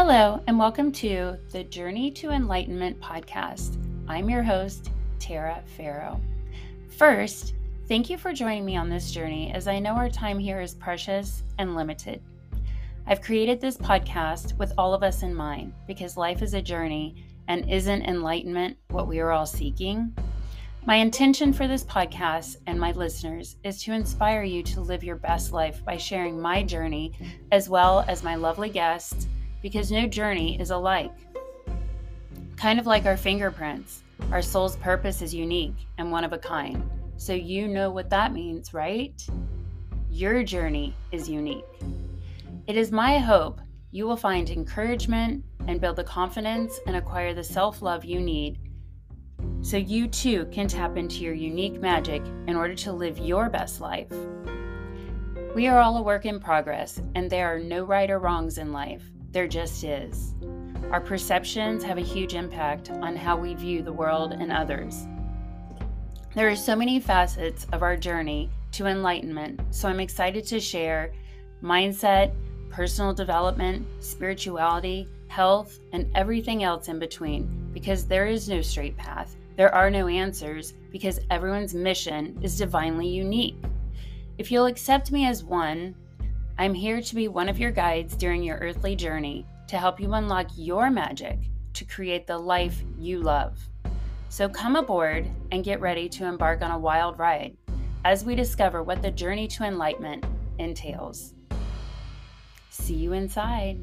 Hello, and welcome to the Journey to Enlightenment podcast. I'm your host, Tara Farrow. First, thank you for joining me on this journey as I know our time here is precious and limited. I've created this podcast with all of us in mind because life is a journey and isn't enlightenment what we are all seeking? My intention for this podcast and my listeners is to inspire you to live your best life by sharing my journey as well as my lovely guests, because no journey is alike. Kind of like our fingerprints, our soul's purpose is unique and one of a kind. So you know what that means, right? Your journey is unique. It is my hope you will find encouragement and build the confidence and acquire the self love you need so you too can tap into your unique magic in order to live your best life. We are all a work in progress, and there are no right or wrongs in life, there just is. Our perceptions have a huge impact on how we view the world and others. There are so many facets of our journey to enlightenment, so I'm excited to share mindset, personal development, spirituality, health, and everything else in between because there is no straight path. There are no answers because everyone's mission is divinely unique. If you'll accept me as one, I'm here to be one of your guides during your earthly journey to help you unlock your magic to create the life you love. So come aboard and get ready to embark on a wild ride as we discover what the journey to enlightenment entails. See you inside.